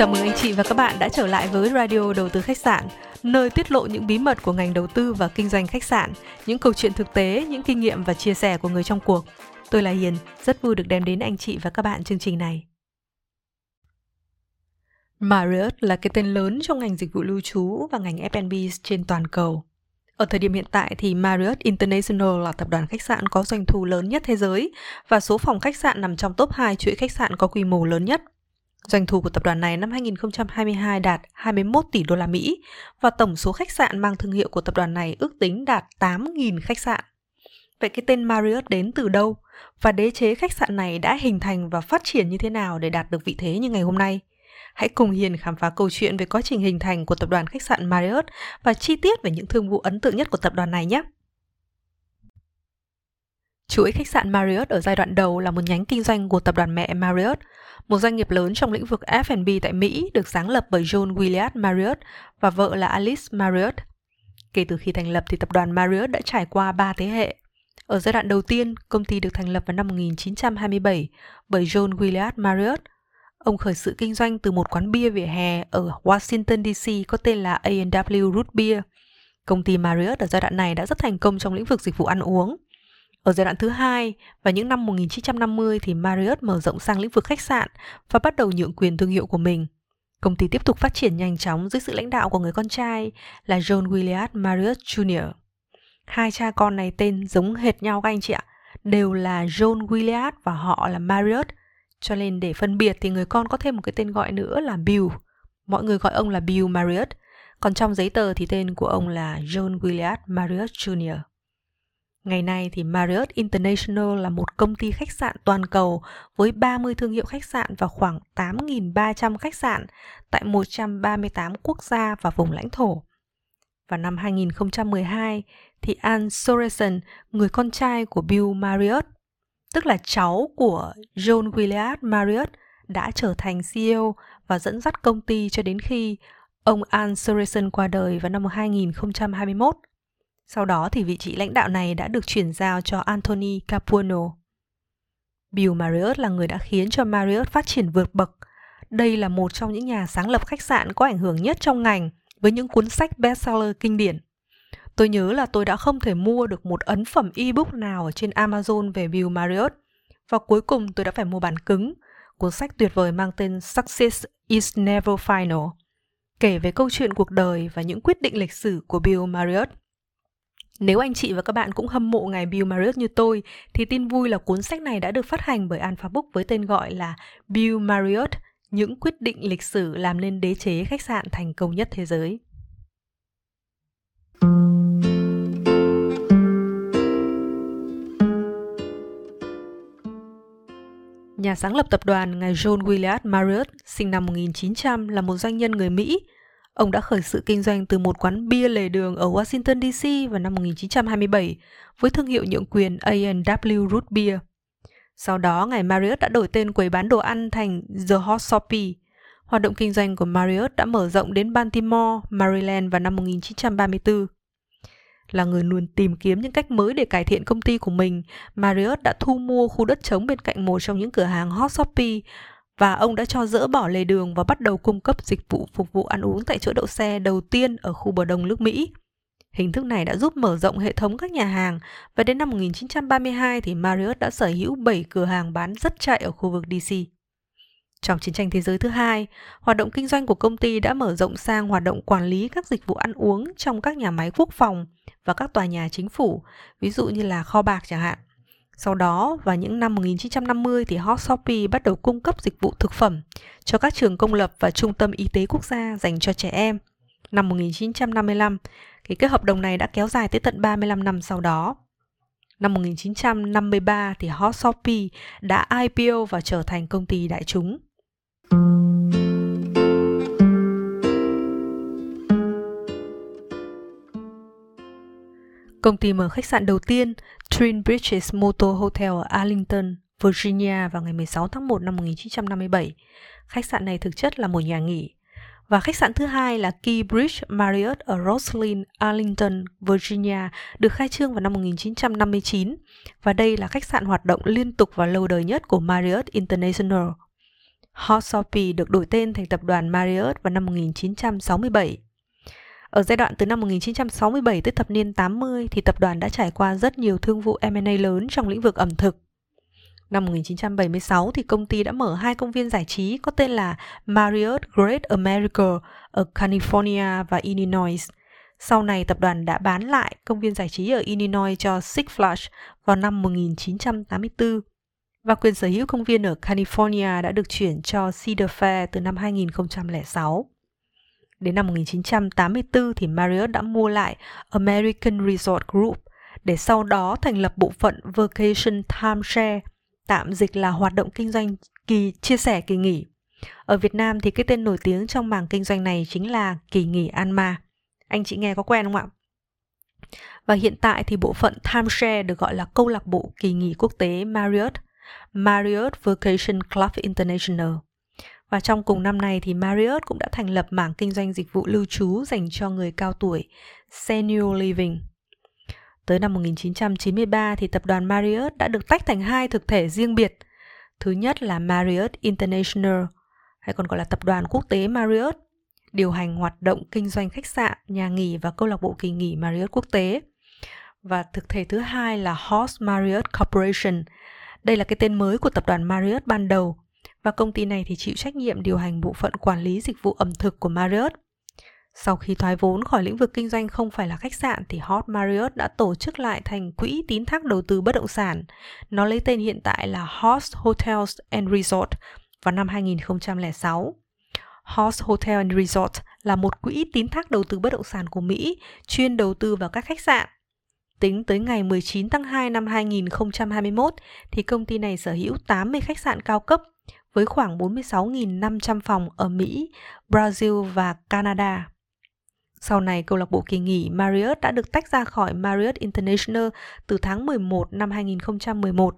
Chào mừng anh chị và các bạn đã trở lại với Radio Đầu tư khách sạn, nơi tiết lộ những bí mật của ngành đầu tư và kinh doanh khách sạn, những câu chuyện thực tế, những kinh nghiệm và chia sẻ của người trong cuộc. Tôi là Hiền, rất vui được đem đến anh chị và các bạn chương trình này. Marriott là cái tên lớn trong ngành dịch vụ lưu trú và ngành F&B trên toàn cầu. Ở thời điểm hiện tại thì Marriott International là tập đoàn khách sạn có doanh thu lớn nhất thế giới và số phòng khách sạn nằm trong top 2 chuỗi khách sạn có quy mô lớn nhất. Doanh thu của tập đoàn này năm 2022 đạt 21 tỷ đô la Mỹ và tổng số khách sạn mang thương hiệu của tập đoàn này ước tính đạt 8.000 khách sạn. Vậy cái tên Marriott đến từ đâu? Và đế chế khách sạn này đã hình thành và phát triển như thế nào để đạt được vị thế như ngày hôm nay? Hãy cùng Hiền khám phá câu chuyện về quá trình hình thành của tập đoàn khách sạn Marriott và chi tiết về những thương vụ ấn tượng nhất của tập đoàn này nhé. Chuỗi khách sạn Marriott ở giai đoạn đầu là một nhánh kinh doanh của tập đoàn mẹ Marriott, một doanh nghiệp lớn trong lĩnh vực F&B tại Mỹ được sáng lập bởi John William Marriott và vợ là Alice Marriott. Kể từ khi thành lập thì tập đoàn Marriott đã trải qua 3 thế hệ. Ở giai đoạn đầu tiên, công ty được thành lập vào năm 1927 bởi John William Marriott. Ông khởi sự kinh doanh từ một quán bia vỉa hè ở Washington DC có tên là A&W Root Beer. Công ty Marriott ở giai đoạn này đã rất thành công trong lĩnh vực dịch vụ ăn uống. Ở giai đoạn thứ hai, vào những năm 1950 thì Marriott mở rộng sang lĩnh vực khách sạn và bắt đầu nhượng quyền thương hiệu của mình. Công ty tiếp tục phát triển nhanh chóng dưới sự lãnh đạo của người con trai là John William Marriott Jr. Hai cha con này tên giống hệt nhau các anh chị ạ, đều là John William và họ là Marriott. Cho nên để phân biệt thì người con có thêm một cái tên gọi nữa là Bill. Mọi người gọi ông là Bill Marriott, còn trong giấy tờ thì tên của ông là John William Marriott Jr. Ngày nay thì Marriott International là một công ty khách sạn toàn cầu với 30 thương hiệu khách sạn và khoảng 8.300 khách sạn tại 138 quốc gia và vùng lãnh thổ. Vào năm 2012 thì Ann Sorensen, người con trai của Bill Marriott, tức là cháu của John William Marriott, đã trở thành CEO và dẫn dắt công ty cho đến khi ông Ann Sorensen qua đời vào năm 2021. Sau đó thì vị trí lãnh đạo này đã được chuyển giao cho Anthony Capuano. Bill Marriott là người đã khiến cho Marriott phát triển vượt bậc. Đây là một trong những nhà sáng lập khách sạn có ảnh hưởng nhất trong ngành với những cuốn sách bestseller kinh điển. Tôi nhớ là tôi đã không thể mua được một ấn phẩm ebook nào ở trên Amazon về Bill Marriott và cuối cùng tôi đã phải mua bản cứng, cuốn sách tuyệt vời mang tên Success is Never Final, kể về câu chuyện cuộc đời và những quyết định lịch sử của Bill Marriott. Nếu anh chị và các bạn cũng hâm mộ ngài Bill Marriott như tôi, thì tin vui là cuốn sách này đã được phát hành bởi Alpha Book với tên gọi là Bill Marriott, những quyết định lịch sử làm nên đế chế khách sạn thành công nhất thế giới. Nhà sáng lập tập đoàn ngài John William Marriott sinh năm 1900 là một doanh nhân người Mỹ Ông đã khởi sự kinh doanh từ một quán bia lề đường ở Washington DC vào năm 1927 với thương hiệu nhượng quyền A&W Root Beer. Sau đó, ngài Marriott đã đổi tên quầy bán đồ ăn thành The Hot Soppy. Hoạt động kinh doanh của Marriott đã mở rộng đến Baltimore, Maryland vào năm 1934. Là người luôn tìm kiếm những cách mới để cải thiện công ty của mình, Marriott đã thu mua khu đất trống bên cạnh một trong những cửa hàng Hot Soppy và ông đã cho dỡ bỏ lề đường và bắt đầu cung cấp dịch vụ phục vụ ăn uống tại chỗ đậu xe đầu tiên ở khu bờ đông nước Mỹ. Hình thức này đã giúp mở rộng hệ thống các nhà hàng và đến năm 1932 thì Marriott đã sở hữu 7 cửa hàng bán rất chạy ở khu vực DC. Trong chiến tranh thế giới thứ hai, hoạt động kinh doanh của công ty đã mở rộng sang hoạt động quản lý các dịch vụ ăn uống trong các nhà máy quốc phòng và các tòa nhà chính phủ, ví dụ như là kho bạc chẳng hạn. Sau đó, vào những năm 1950 thì Hot Shopee bắt đầu cung cấp dịch vụ thực phẩm cho các trường công lập và trung tâm y tế quốc gia dành cho trẻ em. Năm 1955, thì cái hợp đồng này đã kéo dài tới tận 35 năm sau đó. Năm 1953 thì Hot Shopee đã IPO và trở thành công ty đại chúng. Công ty mở khách sạn đầu tiên, Twin Bridges Motor Hotel ở Arlington, Virginia vào ngày 16 tháng 1 năm 1957. Khách sạn này thực chất là một nhà nghỉ. Và khách sạn thứ hai là Key Bridge Marriott ở Roslyn, Arlington, Virginia được khai trương vào năm 1959 và đây là khách sạn hoạt động liên tục và lâu đời nhất của Marriott International. Hotsopi được đổi tên thành tập đoàn Marriott vào năm 1967. Ở giai đoạn từ năm 1967 tới thập niên 80 thì tập đoàn đã trải qua rất nhiều thương vụ M&A lớn trong lĩnh vực ẩm thực. Năm 1976 thì công ty đã mở hai công viên giải trí có tên là Marriott Great America ở California và Illinois. Sau này, tập đoàn đã bán lại công viên giải trí ở Illinois cho Six Flags vào năm 1984 và quyền sở hữu công viên ở California đã được chuyển cho Cedar Fair từ năm 2006. Đến năm 1984 thì Marriott đã mua lại American Resort Group để sau đó thành lập bộ phận Vacation Timeshare, tạm dịch là hoạt động kinh doanh kỳ chia sẻ kỳ nghỉ. Ở Việt Nam thì cái tên nổi tiếng trong mảng kinh doanh này chính là kỳ nghỉ Anma. Anh chị nghe có quen không ạ? Và hiện tại thì bộ phận timeshare được gọi là câu lạc bộ kỳ nghỉ quốc tế Marriott, Marriott Vacation Club International. Và trong cùng năm này thì Marriott cũng đã thành lập mảng kinh doanh dịch vụ lưu trú dành cho người cao tuổi, Senior Living. Tới năm 1993 thì tập đoàn Marriott đã được tách thành hai thực thể riêng biệt. Thứ nhất là Marriott International, hay còn gọi là tập đoàn quốc tế Marriott, điều hành hoạt động kinh doanh khách sạn, nhà nghỉ và câu lạc bộ kỳ nghỉ Marriott quốc tế. Và thực thể thứ hai là Host Marriott Corporation. Đây là cái tên mới của tập đoàn Marriott ban đầu và công ty này thì chịu trách nhiệm điều hành bộ phận quản lý dịch vụ ẩm thực của Marriott. Sau khi thoái vốn khỏi lĩnh vực kinh doanh không phải là khách sạn thì Hot Marriott đã tổ chức lại thành quỹ tín thác đầu tư bất động sản. Nó lấy tên hiện tại là Host Hotels and Resort vào năm 2006. Host Hotel and Resort là một quỹ tín thác đầu tư bất động sản của Mỹ, chuyên đầu tư vào các khách sạn. Tính tới ngày 19 tháng 2 năm 2021 thì công ty này sở hữu 80 khách sạn cao cấp với khoảng 46.500 phòng ở Mỹ, Brazil và Canada. Sau này, câu lạc bộ kỳ nghỉ Marriott đã được tách ra khỏi Marriott International từ tháng 11 năm 2011.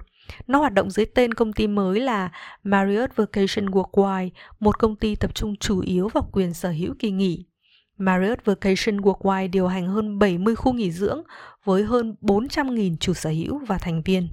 Nó hoạt động dưới tên công ty mới là Marriott Vacation Worldwide, một công ty tập trung chủ yếu vào quyền sở hữu kỳ nghỉ. Marriott Vacation Worldwide điều hành hơn 70 khu nghỉ dưỡng với hơn 400.000 chủ sở hữu và thành viên.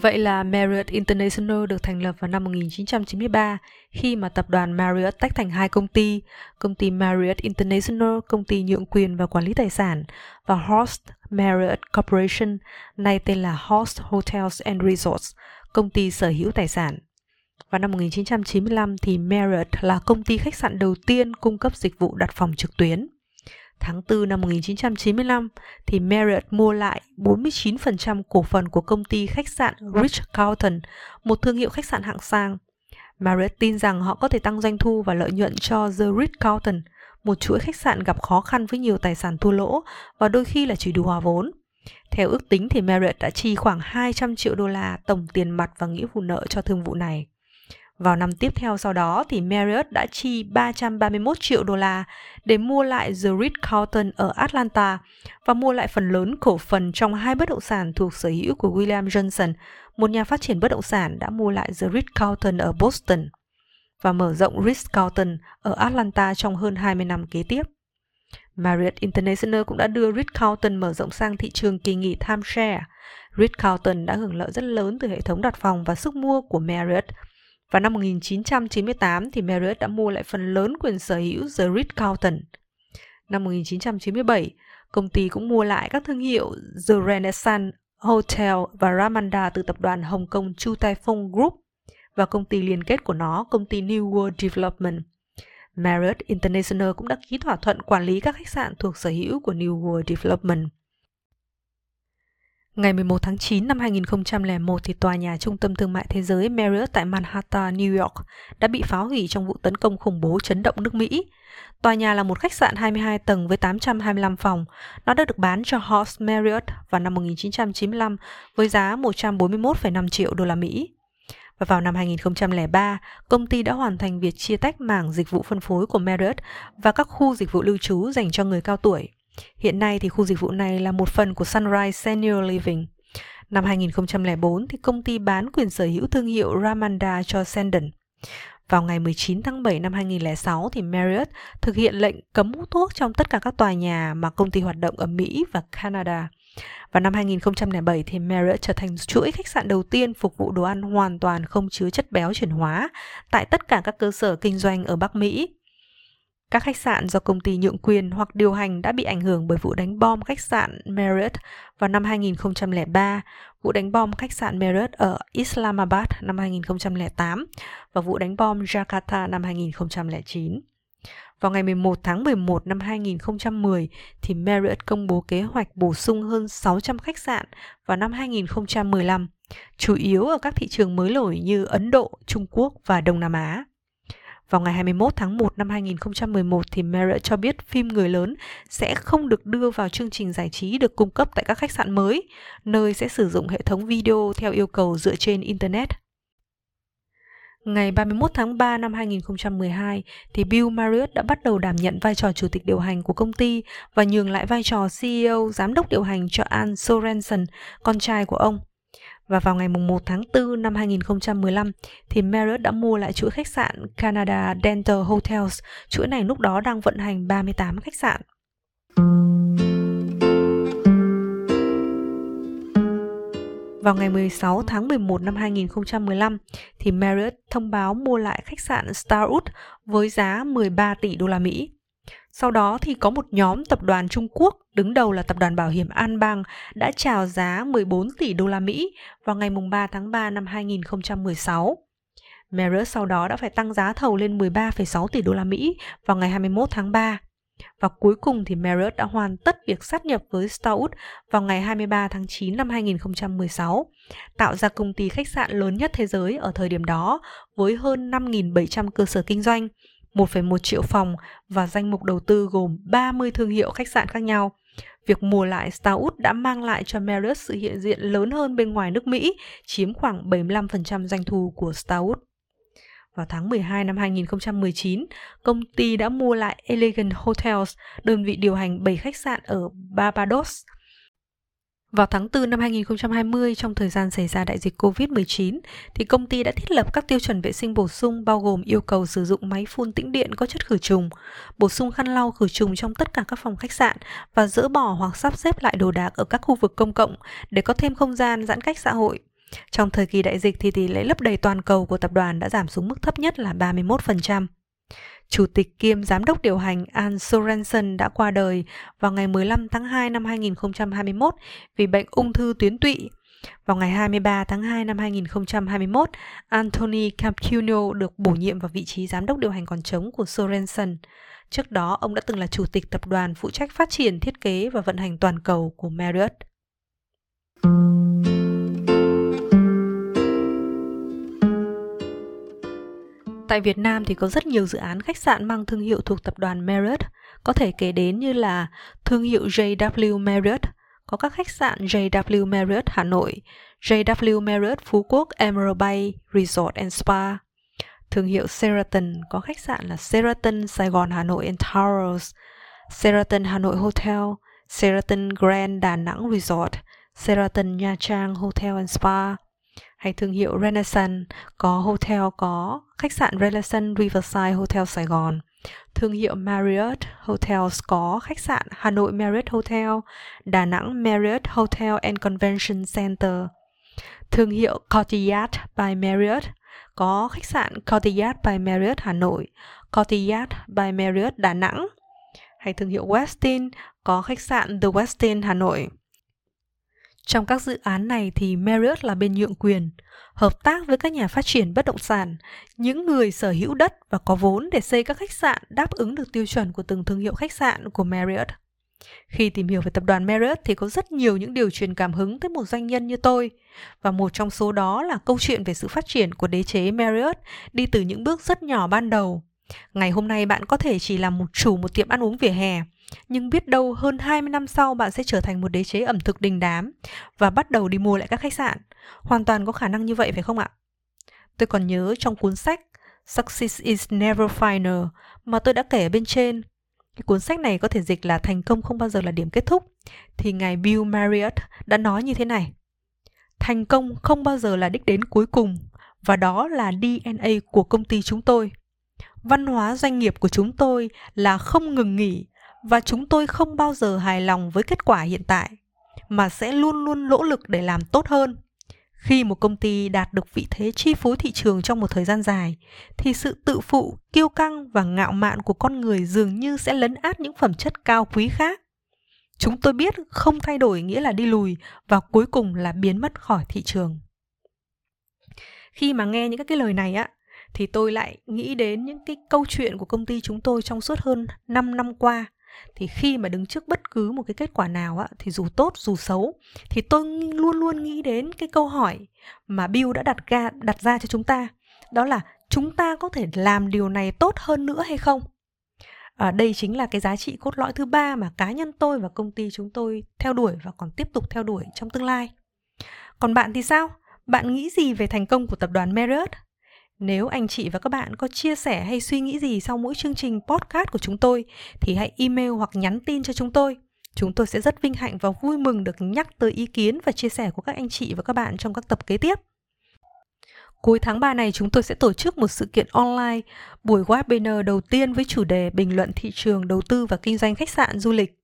Vậy là Marriott International được thành lập vào năm 1993 khi mà tập đoàn Marriott tách thành hai công ty, công ty Marriott International, công ty nhượng quyền và quản lý tài sản, và Host Marriott Corporation, nay tên là Host Hotels and Resorts, công ty sở hữu tài sản. Vào năm 1995 thì Marriott là công ty khách sạn đầu tiên cung cấp dịch vụ đặt phòng trực tuyến tháng 4 năm 1995 thì Marriott mua lại 49% cổ phần của công ty khách sạn Rich Carlton, một thương hiệu khách sạn hạng sang. Marriott tin rằng họ có thể tăng doanh thu và lợi nhuận cho The Ritz-Carlton, một chuỗi khách sạn gặp khó khăn với nhiều tài sản thua lỗ và đôi khi là chỉ đủ hòa vốn. Theo ước tính thì Marriott đã chi khoảng 200 triệu đô la tổng tiền mặt và nghĩa vụ nợ cho thương vụ này. Vào năm tiếp theo sau đó thì Marriott đã chi 331 triệu đô la để mua lại The Ritz-Carlton ở Atlanta và mua lại phần lớn cổ phần trong hai bất động sản thuộc sở hữu của William Johnson, một nhà phát triển bất động sản đã mua lại The Ritz-Carlton ở Boston và mở rộng Ritz-Carlton ở Atlanta trong hơn 20 năm kế tiếp. Marriott International cũng đã đưa Ritz-Carlton mở rộng sang thị trường kỳ nghỉ timeshare. Ritz-Carlton đã hưởng lợi rất lớn từ hệ thống đặt phòng và sức mua của Marriott – vào năm 1998 thì Marriott đã mua lại phần lớn quyền sở hữu The Ritz-Carlton. Năm 1997, công ty cũng mua lại các thương hiệu The Renaissance Hotel và Ramanda từ tập đoàn Hồng Kông Chu Tai Phong Group và công ty liên kết của nó, công ty New World Development. Marriott International cũng đã ký thỏa thuận quản lý các khách sạn thuộc sở hữu của New World Development. Ngày 11 tháng 9 năm 2001 thì tòa nhà trung tâm thương mại thế giới Marriott tại Manhattan, New York đã bị phá hủy trong vụ tấn công khủng bố chấn động nước Mỹ. Tòa nhà là một khách sạn 22 tầng với 825 phòng. Nó đã được bán cho Host Marriott vào năm 1995 với giá 141,5 triệu đô la Mỹ. Và vào năm 2003, công ty đã hoàn thành việc chia tách mảng dịch vụ phân phối của Marriott và các khu dịch vụ lưu trú dành cho người cao tuổi. Hiện nay thì khu dịch vụ này là một phần của Sunrise Senior Living. Năm 2004 thì công ty bán quyền sở hữu thương hiệu Ramanda cho Sendon. Vào ngày 19 tháng 7 năm 2006 thì Marriott thực hiện lệnh cấm hút thuốc trong tất cả các tòa nhà mà công ty hoạt động ở Mỹ và Canada. Và năm 2007 thì Marriott trở thành chuỗi khách sạn đầu tiên phục vụ đồ ăn hoàn toàn không chứa chất béo chuyển hóa tại tất cả các cơ sở kinh doanh ở Bắc Mỹ. Các khách sạn do công ty nhượng quyền hoặc điều hành đã bị ảnh hưởng bởi vụ đánh bom khách sạn Marriott vào năm 2003, vụ đánh bom khách sạn Marriott ở Islamabad năm 2008 và vụ đánh bom Jakarta năm 2009. Vào ngày 11 tháng 11 năm 2010 thì Marriott công bố kế hoạch bổ sung hơn 600 khách sạn vào năm 2015, chủ yếu ở các thị trường mới nổi như Ấn Độ, Trung Quốc và Đông Nam Á. Vào ngày 21 tháng 1 năm 2011 thì Marriott cho biết phim người lớn sẽ không được đưa vào chương trình giải trí được cung cấp tại các khách sạn mới, nơi sẽ sử dụng hệ thống video theo yêu cầu dựa trên Internet. Ngày 31 tháng 3 năm 2012 thì Bill Marriott đã bắt đầu đảm nhận vai trò chủ tịch điều hành của công ty và nhường lại vai trò CEO, giám đốc điều hành cho Ann Sorensen, con trai của ông. Và vào ngày 1 tháng 4 năm 2015 thì Marriott đã mua lại chuỗi khách sạn Canada Dental Hotels. Chuỗi này lúc đó đang vận hành 38 khách sạn. Vào ngày 16 tháng 11 năm 2015 thì Marriott thông báo mua lại khách sạn Starwood với giá 13 tỷ đô la Mỹ. Sau đó thì có một nhóm tập đoàn Trung Quốc, đứng đầu là tập đoàn bảo hiểm An Bang, đã chào giá 14 tỷ đô la Mỹ vào ngày 3 tháng 3 năm 2016. Marriott sau đó đã phải tăng giá thầu lên 13,6 tỷ đô la Mỹ vào ngày 21 tháng 3. Và cuối cùng thì Marriott đã hoàn tất việc sát nhập với Starwood vào ngày 23 tháng 9 năm 2016, tạo ra công ty khách sạn lớn nhất thế giới ở thời điểm đó với hơn 5.700 cơ sở kinh doanh, 1,1 triệu phòng và danh mục đầu tư gồm 30 thương hiệu khách sạn khác nhau. Việc mua lại Starwood đã mang lại cho Marriott sự hiện diện lớn hơn bên ngoài nước Mỹ, chiếm khoảng 75% doanh thu của Starwood. Vào tháng 12 năm 2019, công ty đã mua lại Elegant Hotels, đơn vị điều hành 7 khách sạn ở Barbados. Vào tháng 4 năm 2020, trong thời gian xảy ra đại dịch COVID-19, thì công ty đã thiết lập các tiêu chuẩn vệ sinh bổ sung bao gồm yêu cầu sử dụng máy phun tĩnh điện có chất khử trùng, bổ sung khăn lau khử trùng trong tất cả các phòng khách sạn và dỡ bỏ hoặc sắp xếp lại đồ đạc ở các khu vực công cộng để có thêm không gian giãn cách xã hội. Trong thời kỳ đại dịch thì tỷ lệ lấp đầy toàn cầu của tập đoàn đã giảm xuống mức thấp nhất là 31%. Chủ tịch kiêm giám đốc điều hành Ann Sorensen đã qua đời vào ngày 15 tháng 2 năm 2021 vì bệnh ung thư tuyến tụy. Vào ngày 23 tháng 2 năm 2021, Anthony Campiano được bổ nhiệm vào vị trí giám đốc điều hành còn trống của Sorensen. Trước đó, ông đã từng là chủ tịch tập đoàn phụ trách phát triển, thiết kế và vận hành toàn cầu của Marriott. Tại Việt Nam thì có rất nhiều dự án khách sạn mang thương hiệu thuộc tập đoàn Marriott, có thể kể đến như là thương hiệu JW Marriott, có các khách sạn JW Marriott Hà Nội, JW Marriott Phú Quốc Emerald Bay Resort and Spa, thương hiệu Sheraton có khách sạn là Sheraton Sài Gòn Hà Nội and Towers, Sheraton Hà Nội Hotel, Sheraton Grand Đà Nẵng Resort, Sheraton Nha Trang Hotel and Spa, hay thương hiệu Renaissance có hotel có khách sạn Renaissance Riverside Hotel Sài Gòn. Thương hiệu Marriott Hotels có khách sạn Hà Nội Marriott Hotel, Đà Nẵng Marriott Hotel and Convention Center. Thương hiệu Courtyard by Marriott có khách sạn Courtyard by Marriott Hà Nội, Courtyard by Marriott Đà Nẵng. Hay thương hiệu Westin có khách sạn The Westin Hà Nội. Trong các dự án này thì Marriott là bên nhượng quyền, hợp tác với các nhà phát triển bất động sản, những người sở hữu đất và có vốn để xây các khách sạn đáp ứng được tiêu chuẩn của từng thương hiệu khách sạn của Marriott. Khi tìm hiểu về tập đoàn Marriott thì có rất nhiều những điều truyền cảm hứng tới một doanh nhân như tôi. Và một trong số đó là câu chuyện về sự phát triển của đế chế Marriott đi từ những bước rất nhỏ ban đầu. Ngày hôm nay bạn có thể chỉ là một chủ một tiệm ăn uống vỉa hè, nhưng biết đâu hơn 20 năm sau bạn sẽ trở thành một đế chế ẩm thực đình đám và bắt đầu đi mua lại các khách sạn. Hoàn toàn có khả năng như vậy phải không ạ? Tôi còn nhớ trong cuốn sách Success is never final mà tôi đã kể ở bên trên. Cái cuốn sách này có thể dịch là thành công không bao giờ là điểm kết thúc. Thì ngài Bill Marriott đã nói như thế này. Thành công không bao giờ là đích đến cuối cùng và đó là DNA của công ty chúng tôi. Văn hóa doanh nghiệp của chúng tôi là không ngừng nghỉ và chúng tôi không bao giờ hài lòng với kết quả hiện tại mà sẽ luôn luôn nỗ lực để làm tốt hơn. Khi một công ty đạt được vị thế chi phối thị trường trong một thời gian dài thì sự tự phụ, kiêu căng và ngạo mạn của con người dường như sẽ lấn át những phẩm chất cao quý khác. Chúng tôi biết không thay đổi nghĩa là đi lùi và cuối cùng là biến mất khỏi thị trường. Khi mà nghe những cái lời này á thì tôi lại nghĩ đến những cái câu chuyện của công ty chúng tôi trong suốt hơn 5 năm qua thì khi mà đứng trước bất cứ một cái kết quả nào á thì dù tốt dù xấu thì tôi luôn luôn nghĩ đến cái câu hỏi mà Bill đã đặt ra đặt ra cho chúng ta. Đó là chúng ta có thể làm điều này tốt hơn nữa hay không? À, đây chính là cái giá trị cốt lõi thứ ba mà cá nhân tôi và công ty chúng tôi theo đuổi và còn tiếp tục theo đuổi trong tương lai. Còn bạn thì sao? Bạn nghĩ gì về thành công của tập đoàn Marriott? Nếu anh chị và các bạn có chia sẻ hay suy nghĩ gì sau mỗi chương trình podcast của chúng tôi thì hãy email hoặc nhắn tin cho chúng tôi. Chúng tôi sẽ rất vinh hạnh và vui mừng được nhắc tới ý kiến và chia sẻ của các anh chị và các bạn trong các tập kế tiếp. Cuối tháng 3 này chúng tôi sẽ tổ chức một sự kiện online, buổi webinar đầu tiên với chủ đề bình luận thị trường đầu tư và kinh doanh khách sạn du lịch.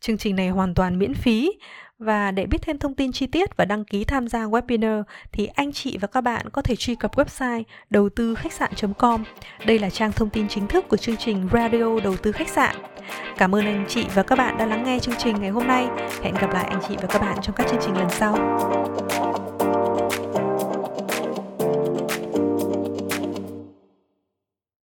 Chương trình này hoàn toàn miễn phí và để biết thêm thông tin chi tiết và đăng ký tham gia webinar thì anh chị và các bạn có thể truy cập website đầu tư khách sạn.com. Đây là trang thông tin chính thức của chương trình Radio Đầu tư khách sạn. Cảm ơn anh chị và các bạn đã lắng nghe chương trình ngày hôm nay. Hẹn gặp lại anh chị và các bạn trong các chương trình lần sau.